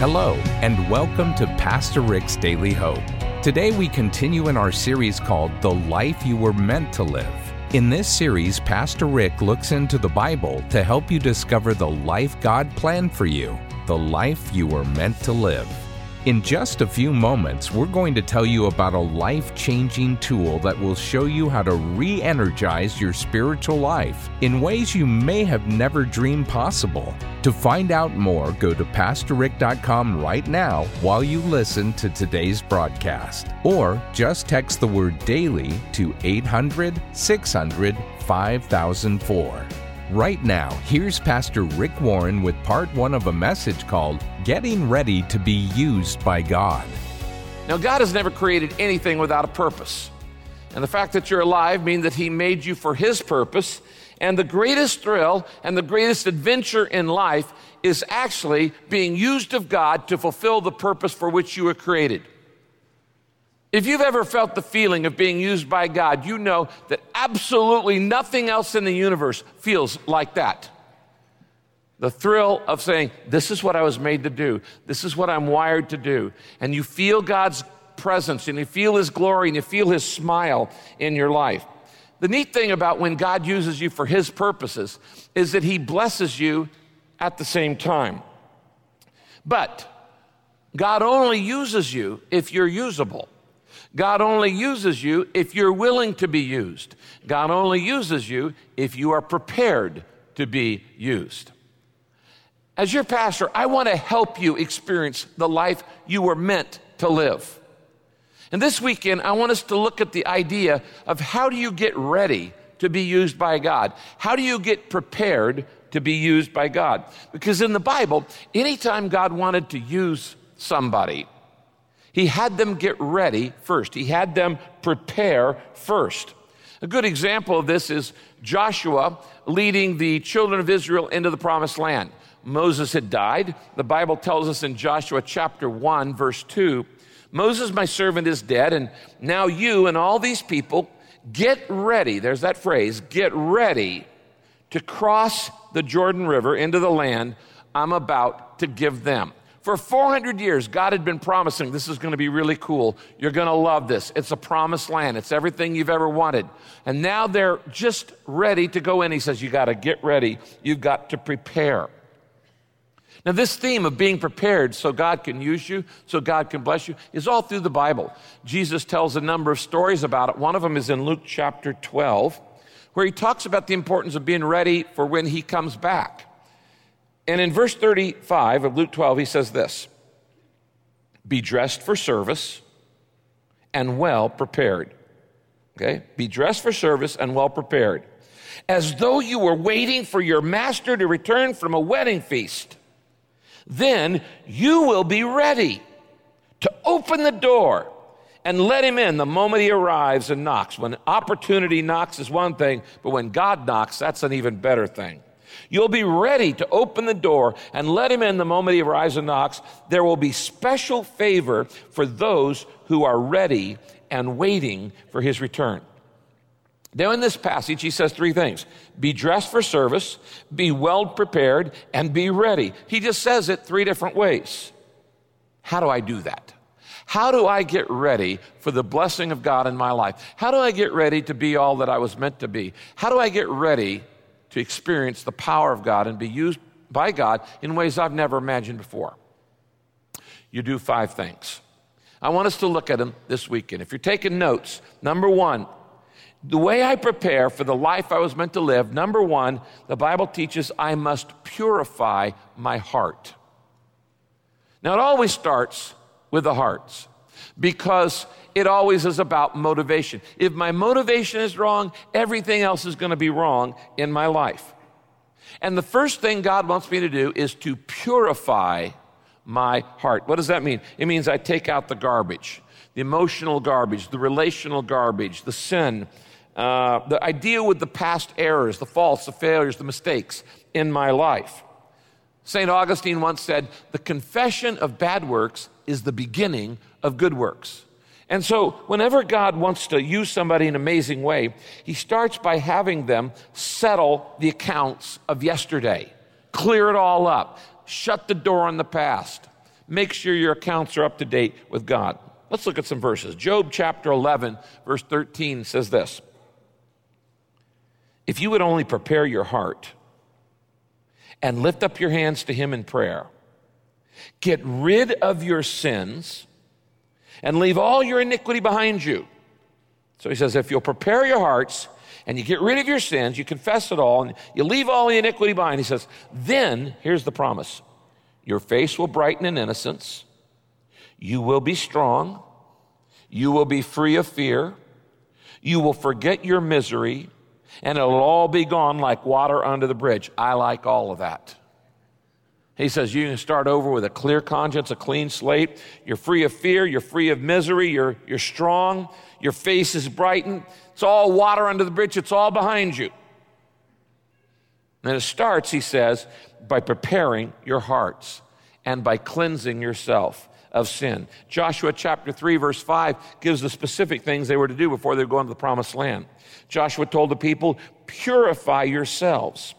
Hello, and welcome to Pastor Rick's Daily Hope. Today we continue in our series called The Life You Were Meant to Live. In this series, Pastor Rick looks into the Bible to help you discover the life God planned for you, the life you were meant to live. In just a few moments, we're going to tell you about a life changing tool that will show you how to re energize your spiritual life in ways you may have never dreamed possible. To find out more, go to PastorRick.com right now while you listen to today's broadcast. Or just text the word daily to 800 600 5004. Right now, here's Pastor Rick Warren with part one of a message called Getting Ready to Be Used by God. Now, God has never created anything without a purpose. And the fact that you're alive means that He made you for His purpose. And the greatest thrill and the greatest adventure in life is actually being used of God to fulfill the purpose for which you were created. If you've ever felt the feeling of being used by God, you know that absolutely nothing else in the universe feels like that. The thrill of saying, This is what I was made to do, this is what I'm wired to do. And you feel God's presence, and you feel His glory, and you feel His smile in your life. The neat thing about when God uses you for His purposes is that He blesses you at the same time. But God only uses you if you're usable. God only uses you if you're willing to be used. God only uses you if you are prepared to be used. As your pastor, I want to help you experience the life you were meant to live. And this weekend, I want us to look at the idea of how do you get ready to be used by God? How do you get prepared to be used by God? Because in the Bible, anytime God wanted to use somebody, he had them get ready first. He had them prepare first. A good example of this is Joshua leading the children of Israel into the promised land. Moses had died. The Bible tells us in Joshua chapter 1, verse 2 Moses, my servant, is dead, and now you and all these people get ready. There's that phrase get ready to cross the Jordan River into the land I'm about to give them. For 400 years, God had been promising this is going to be really cool. You're going to love this. It's a promised land, it's everything you've ever wanted. And now they're just ready to go in. He says, You got to get ready, you've got to prepare. Now, this theme of being prepared so God can use you, so God can bless you, is all through the Bible. Jesus tells a number of stories about it. One of them is in Luke chapter 12, where he talks about the importance of being ready for when he comes back. And in verse 35 of Luke 12, he says this Be dressed for service and well prepared. Okay? Be dressed for service and well prepared, as though you were waiting for your master to return from a wedding feast. Then you will be ready to open the door and let him in the moment he arrives and knocks. When opportunity knocks is one thing, but when God knocks, that's an even better thing. You'll be ready to open the door and let him in the moment he arrives and knocks. There will be special favor for those who are ready and waiting for his return. Now, in this passage, he says three things be dressed for service, be well prepared, and be ready. He just says it three different ways. How do I do that? How do I get ready for the blessing of God in my life? How do I get ready to be all that I was meant to be? How do I get ready to experience the power of God and be used by God in ways I've never imagined before. You do five things. I want us to look at them this weekend. If you're taking notes, number one, the way I prepare for the life I was meant to live, number one, the Bible teaches I must purify my heart. Now, it always starts with the hearts because it always is about motivation. If my motivation is wrong, everything else is going to be wrong in my life. And the first thing God wants me to do is to purify my heart. What does that mean? It means I take out the garbage, the emotional garbage, the relational garbage, the sin, uh, the, I deal with the past errors, the faults, the failures, the mistakes in my life. St. Augustine once said, The confession of bad works is the beginning of good works. And so, whenever God wants to use somebody in an amazing way, He starts by having them settle the accounts of yesterday, clear it all up, shut the door on the past, Make sure your accounts are up to date with God. Let's look at some verses. Job chapter 11, verse 13 says this If you would only prepare your heart and lift up your hands to Him in prayer, get rid of your sins, and leave all your iniquity behind you. So he says, if you'll prepare your hearts and you get rid of your sins, you confess it all, and you leave all the iniquity behind, he says, then here's the promise your face will brighten in innocence, you will be strong, you will be free of fear, you will forget your misery, and it'll all be gone like water under the bridge. I like all of that. He says you can start over with a clear conscience, a clean slate. You're free of fear, you're free of misery, you're, you're strong, your face is brightened. It's all water under the bridge, it's all behind you. And it starts, he says, by preparing your hearts and by cleansing yourself of sin. Joshua chapter 3, verse 5 gives the specific things they were to do before they were going to the promised land. Joshua told the people, Purify yourselves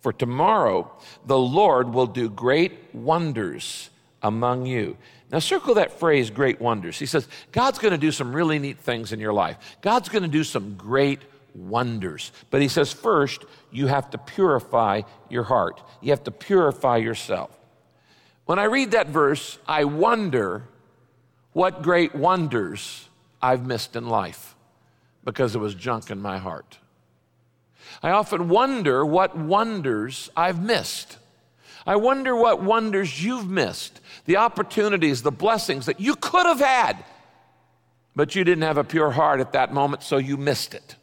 for tomorrow the Lord will do great wonders among you. Now, circle that phrase, great wonders. He says, God's going to do some really neat things in your life. God's going to do some great wonders. But he says, first, you have to purify your heart, you have to purify yourself. When I read that verse, I wonder what great wonders I've missed in life because there was junk in my heart. I often wonder what wonders I've missed. I wonder what wonders you've missed, the opportunities, the blessings that you could have had, but you didn't have a pure heart at that moment, so you missed it.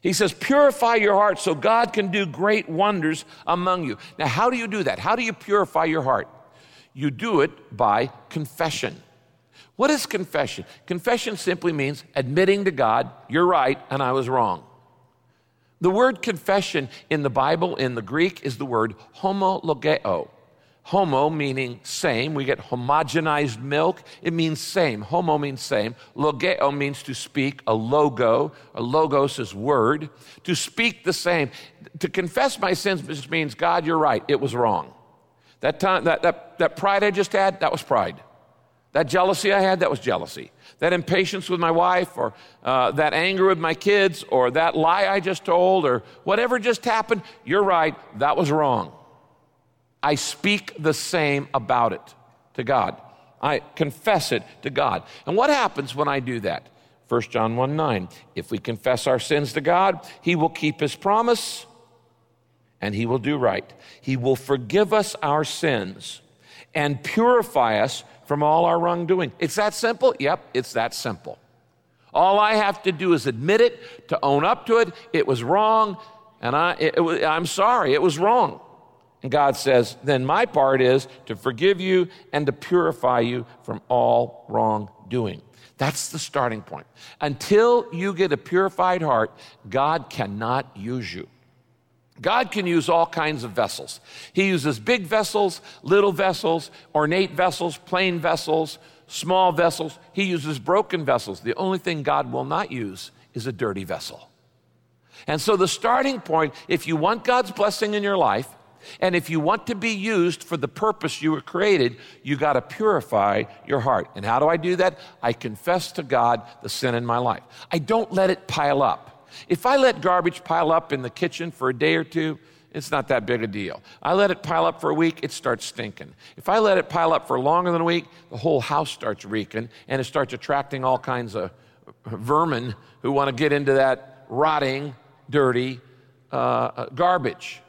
He says, Purify your heart so God can do great wonders among you. Now, how do you do that? How do you purify your heart? You do it by confession. What is confession? Confession simply means admitting to God, you're right and I was wrong. The word confession in the Bible, in the Greek, is the word homologeo. Homo meaning same. We get homogenized milk. It means same. Homo means same. Logeo means to speak. A logo, a logos is word. To speak the same. To confess my sins just means, God, you're right. It was wrong. That time, that, that, that pride I just had, that was pride. That jealousy I had, that was jealousy. That impatience with my wife, or uh, that anger with my kids, or that lie I just told, or whatever just happened, you're right, that was wrong. I speak the same about it to God. I confess it to God. And what happens when I do that? 1 John 1 9. If we confess our sins to God, He will keep His promise and He will do right. He will forgive us our sins and purify us from all our wrongdoing. It's that simple? Yep, it's that simple. All I have to do is admit it, to own up to it. It was wrong, and I, it, it, I'm sorry, it was wrong. And God says, then my part is to forgive you and to purify you from all wrongdoing. That's the starting point. Until you get a purified heart, God cannot use you. God can use all kinds of vessels. He uses big vessels, little vessels, ornate vessels, plain vessels, small vessels. He uses broken vessels. The only thing God will not use is a dirty vessel. And so, the starting point, if you want God's blessing in your life, and if you want to be used for the purpose you were created, you got to purify your heart. And how do I do that? I confess to God the sin in my life. I don't let it pile up. If I let garbage pile up in the kitchen for a day or two, it's not that big a deal. I let it pile up for a week, it starts stinking. If I let it pile up for longer than a week, the whole house starts reeking and it starts attracting all kinds of vermin who want to get into that rotting, dirty uh, uh garbage.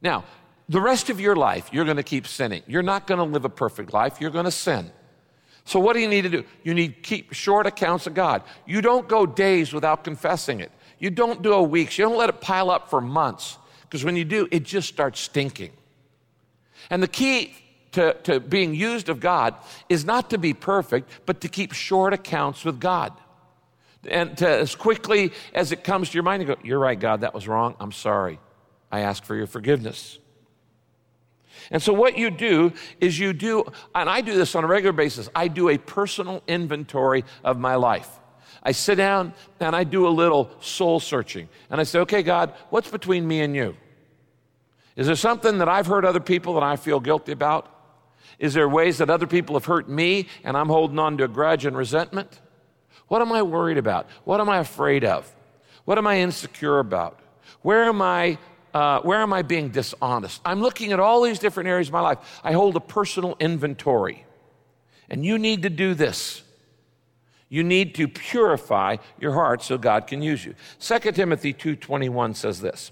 Now, the rest of your life, you're going to keep sinning. You're not going to live a perfect life, you're going to sin. So, what do you need to do? You need to keep short accounts of God. You don't go days without confessing it. You don't do a week. You don't let it pile up for months. Because when you do, it just starts stinking. And the key to, to being used of God is not to be perfect, but to keep short accounts with God. And to, as quickly as it comes to your mind, you go, You're right, God, that was wrong. I'm sorry. I ask for your forgiveness. And so, what you do is you do, and I do this on a regular basis, I do a personal inventory of my life. I sit down and I do a little soul searching. And I say, okay, God, what's between me and you? Is there something that I've heard other people that I feel guilty about? Is there ways that other people have hurt me and I'm holding on to a grudge and resentment? What am I worried about? What am I afraid of? What am I insecure about? Where am I? Uh, where am I being dishonest? I'm looking at all these different areas of my life. I hold a personal inventory. And you need to do this. You need to purify your heart so God can use you. 2 Timothy 2:21 says this.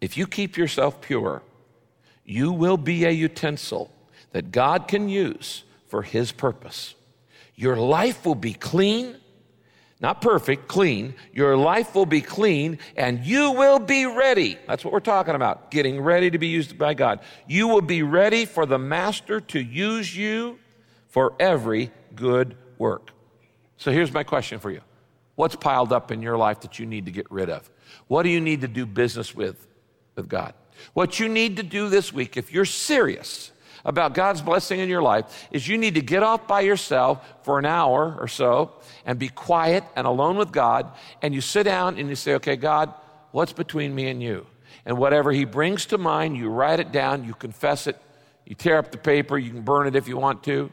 If you keep yourself pure, you will be a utensil that God can use for his purpose. Your life will be clean, not perfect, clean. Your life will be clean and you will be ready. That's what we're talking about, getting ready to be used by God. You will be ready for the master to use you for every good work. So here's my question for you What's piled up in your life that you need to get rid of? What do you need to do business with with God? What you need to do this week, if you're serious about God's blessing in your life is you need to get off by yourself for an hour or so and be quiet and alone with God. And you sit down and you say, okay, God, what's between me and you? And whatever He brings to mind, you write it down, you confess it, you tear up the paper, you can burn it if you want to.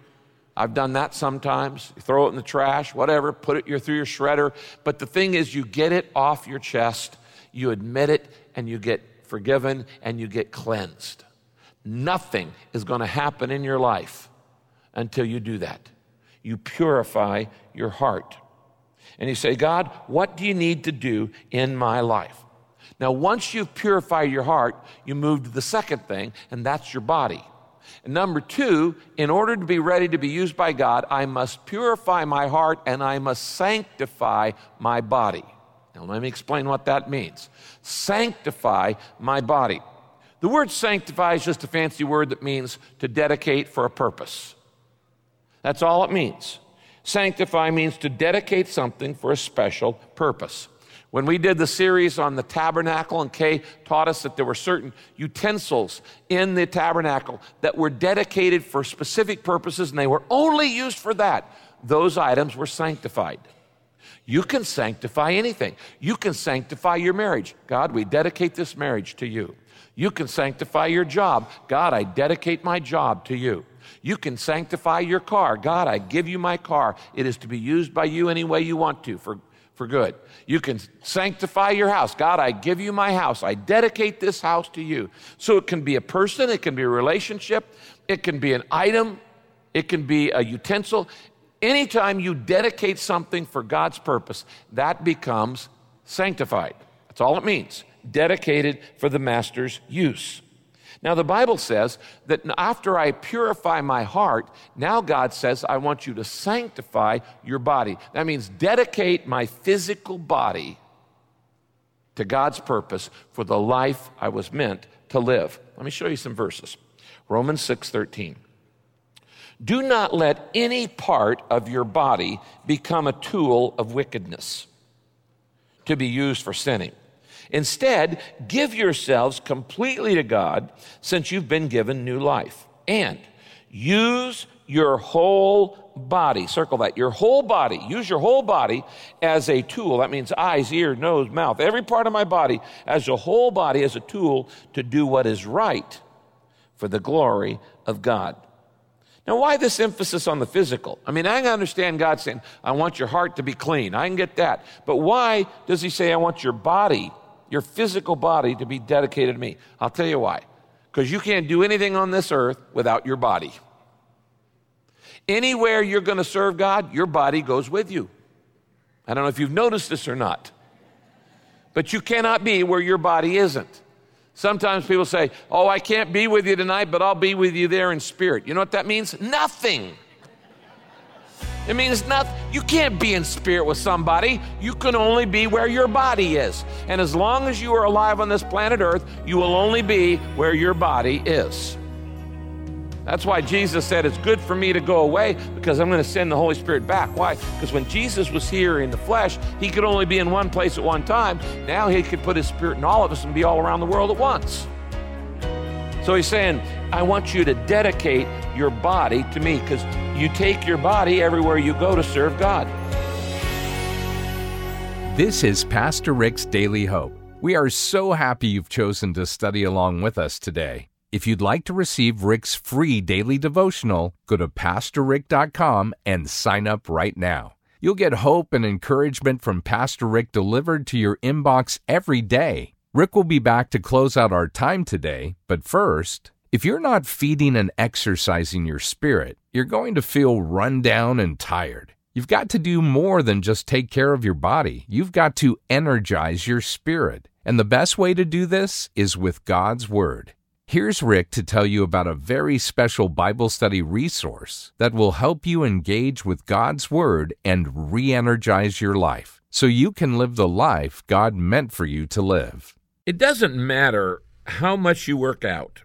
I've done that sometimes. You throw it in the trash, whatever, put it through your shredder. But the thing is, you get it off your chest, you admit it, and you get forgiven and you get cleansed. Nothing is going to happen in your life until you do that. You purify your heart. And you say, God, what do you need to do in my life? Now, once you've purified your heart, you move to the second thing, and that's your body. And number two, in order to be ready to be used by God, I must purify my heart and I must sanctify my body. Now, let me explain what that means. Sanctify my body. The word sanctify is just a fancy word that means to dedicate for a purpose. That's all it means. Sanctify means to dedicate something for a special purpose. When we did the series on the tabernacle, and Kay taught us that there were certain utensils in the tabernacle that were dedicated for specific purposes and they were only used for that, those items were sanctified. You can sanctify anything. You can sanctify your marriage. God, we dedicate this marriage to you. You can sanctify your job. God, I dedicate my job to you. You can sanctify your car. God, I give you my car. It is to be used by you any way you want to for, for good. You can sanctify your house. God, I give you my house. I dedicate this house to you. So it can be a person, it can be a relationship, it can be an item, it can be a utensil. Anytime you dedicate something for God's purpose, that becomes sanctified. That's all it means dedicated for the master's use. Now, the Bible says that after I purify my heart, now God says, I want you to sanctify your body. That means dedicate my physical body to God's purpose for the life I was meant to live. Let me show you some verses. Romans 6:13. Do not let any part of your body become a tool of wickedness to be used for sinning. Instead, give yourselves completely to God since you've been given new life. And use your whole body, circle that, your whole body, use your whole body as a tool. That means eyes, ear, nose, mouth, every part of my body as a whole body as a tool to do what is right for the glory of God. Now, why this emphasis on the physical? I mean, I understand God saying, I want your heart to be clean. I can get that. But why does He say, I want your body your physical body to be dedicated to me. I'll tell you why. Because you can't do anything on this earth without your body. Anywhere you're going to serve God, your body goes with you. I don't know if you've noticed this or not. But you cannot be where your body isn't. Sometimes people say, Oh, I can't be with you tonight, but I'll be with you there in spirit. You know what that means? Nothing. It means nothing. You can't be in spirit with somebody. You can only be where your body is. And as long as you are alive on this planet Earth, you will only be where your body is. That's why Jesus said, It's good for me to go away because I'm going to send the Holy Spirit back. Why? Because when Jesus was here in the flesh, he could only be in one place at one time. Now he could put his Spirit in all of us and be all around the world at once. So he's saying, I want you to dedicate your body to me because you take your body everywhere you go to serve God. This is Pastor Rick's Daily Hope. We are so happy you've chosen to study along with us today. If you'd like to receive Rick's free daily devotional, go to PastorRick.com and sign up right now. You'll get hope and encouragement from Pastor Rick delivered to your inbox every day. Rick will be back to close out our time today, but first, if you're not feeding and exercising your spirit, you're going to feel run down and tired. You've got to do more than just take care of your body. You've got to energize your spirit. And the best way to do this is with God's Word. Here's Rick to tell you about a very special Bible study resource that will help you engage with God's Word and re energize your life so you can live the life God meant for you to live. It doesn't matter how much you work out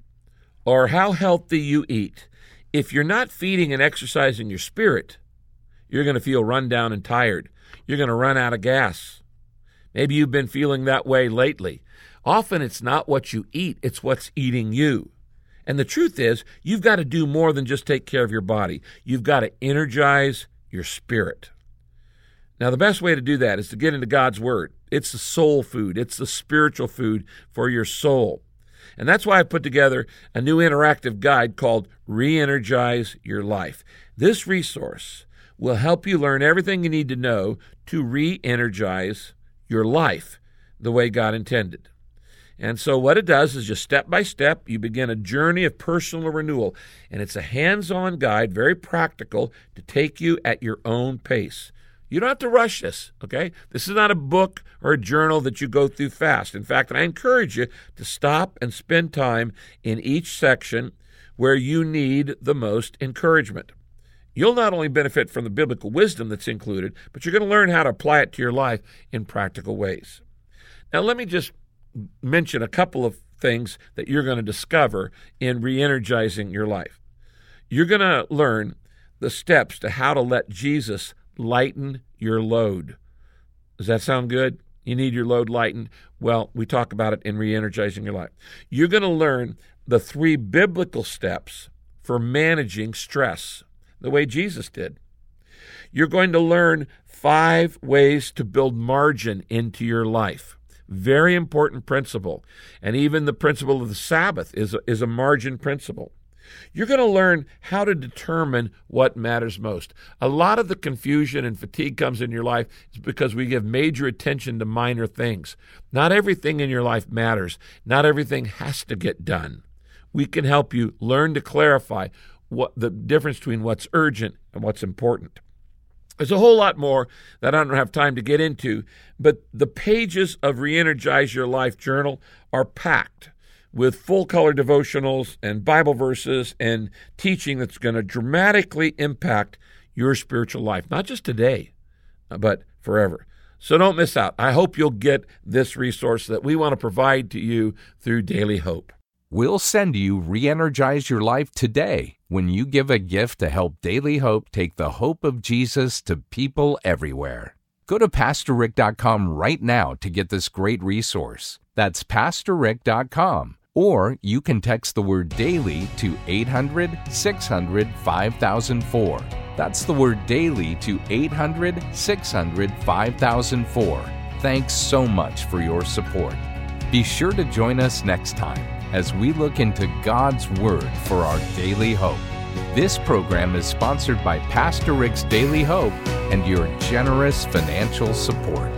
or how healthy you eat. If you're not feeding and exercising your spirit, you're going to feel run down and tired. You're going to run out of gas. Maybe you've been feeling that way lately. Often it's not what you eat, it's what's eating you. And the truth is, you've got to do more than just take care of your body. You've got to energize your spirit. Now, the best way to do that is to get into God's Word. It's the soul food, it's the spiritual food for your soul. And that's why I put together a new interactive guide called Re Energize Your Life. This resource will help you learn everything you need to know to re energize your life the way God intended. And so, what it does is just step by step, you begin a journey of personal renewal. And it's a hands on guide, very practical, to take you at your own pace. You don't have to rush this, okay? This is not a book or a journal that you go through fast. In fact, I encourage you to stop and spend time in each section where you need the most encouragement. You'll not only benefit from the biblical wisdom that's included, but you're going to learn how to apply it to your life in practical ways. Now, let me just mention a couple of things that you're going to discover in re energizing your life. You're going to learn the steps to how to let Jesus lighten your load. Does that sound good? You need your load lightened? Well, we talk about it in re energizing your life. You're going to learn the three biblical steps for managing stress, the way Jesus did. You're going to learn five ways to build margin into your life. Very important principle. And even the principle of the Sabbath is a, is a margin principle. You're going to learn how to determine what matters most. A lot of the confusion and fatigue comes in your life is because we give major attention to minor things. Not everything in your life matters. Not everything has to get done. We can help you learn to clarify what the difference between what's urgent and what's important. There's a whole lot more that I don't have time to get into, but the pages of Reenergize Your Life journal are packed with full color devotionals and Bible verses and teaching that's going to dramatically impact your spiritual life, not just today, but forever. So don't miss out. I hope you'll get this resource that we want to provide to you through Daily Hope. We'll send you Re Energize Your Life today when you give a gift to help Daily Hope take the hope of Jesus to people everywhere. Go to PastorRick.com right now to get this great resource. That's PastorRick.com or you can text the word daily to 800 600 5004. That's the word daily to 800 600 5004. Thanks so much for your support. Be sure to join us next time as we look into God's Word for our daily hope. This program is sponsored by Pastor Rick's Daily Hope and your generous financial support.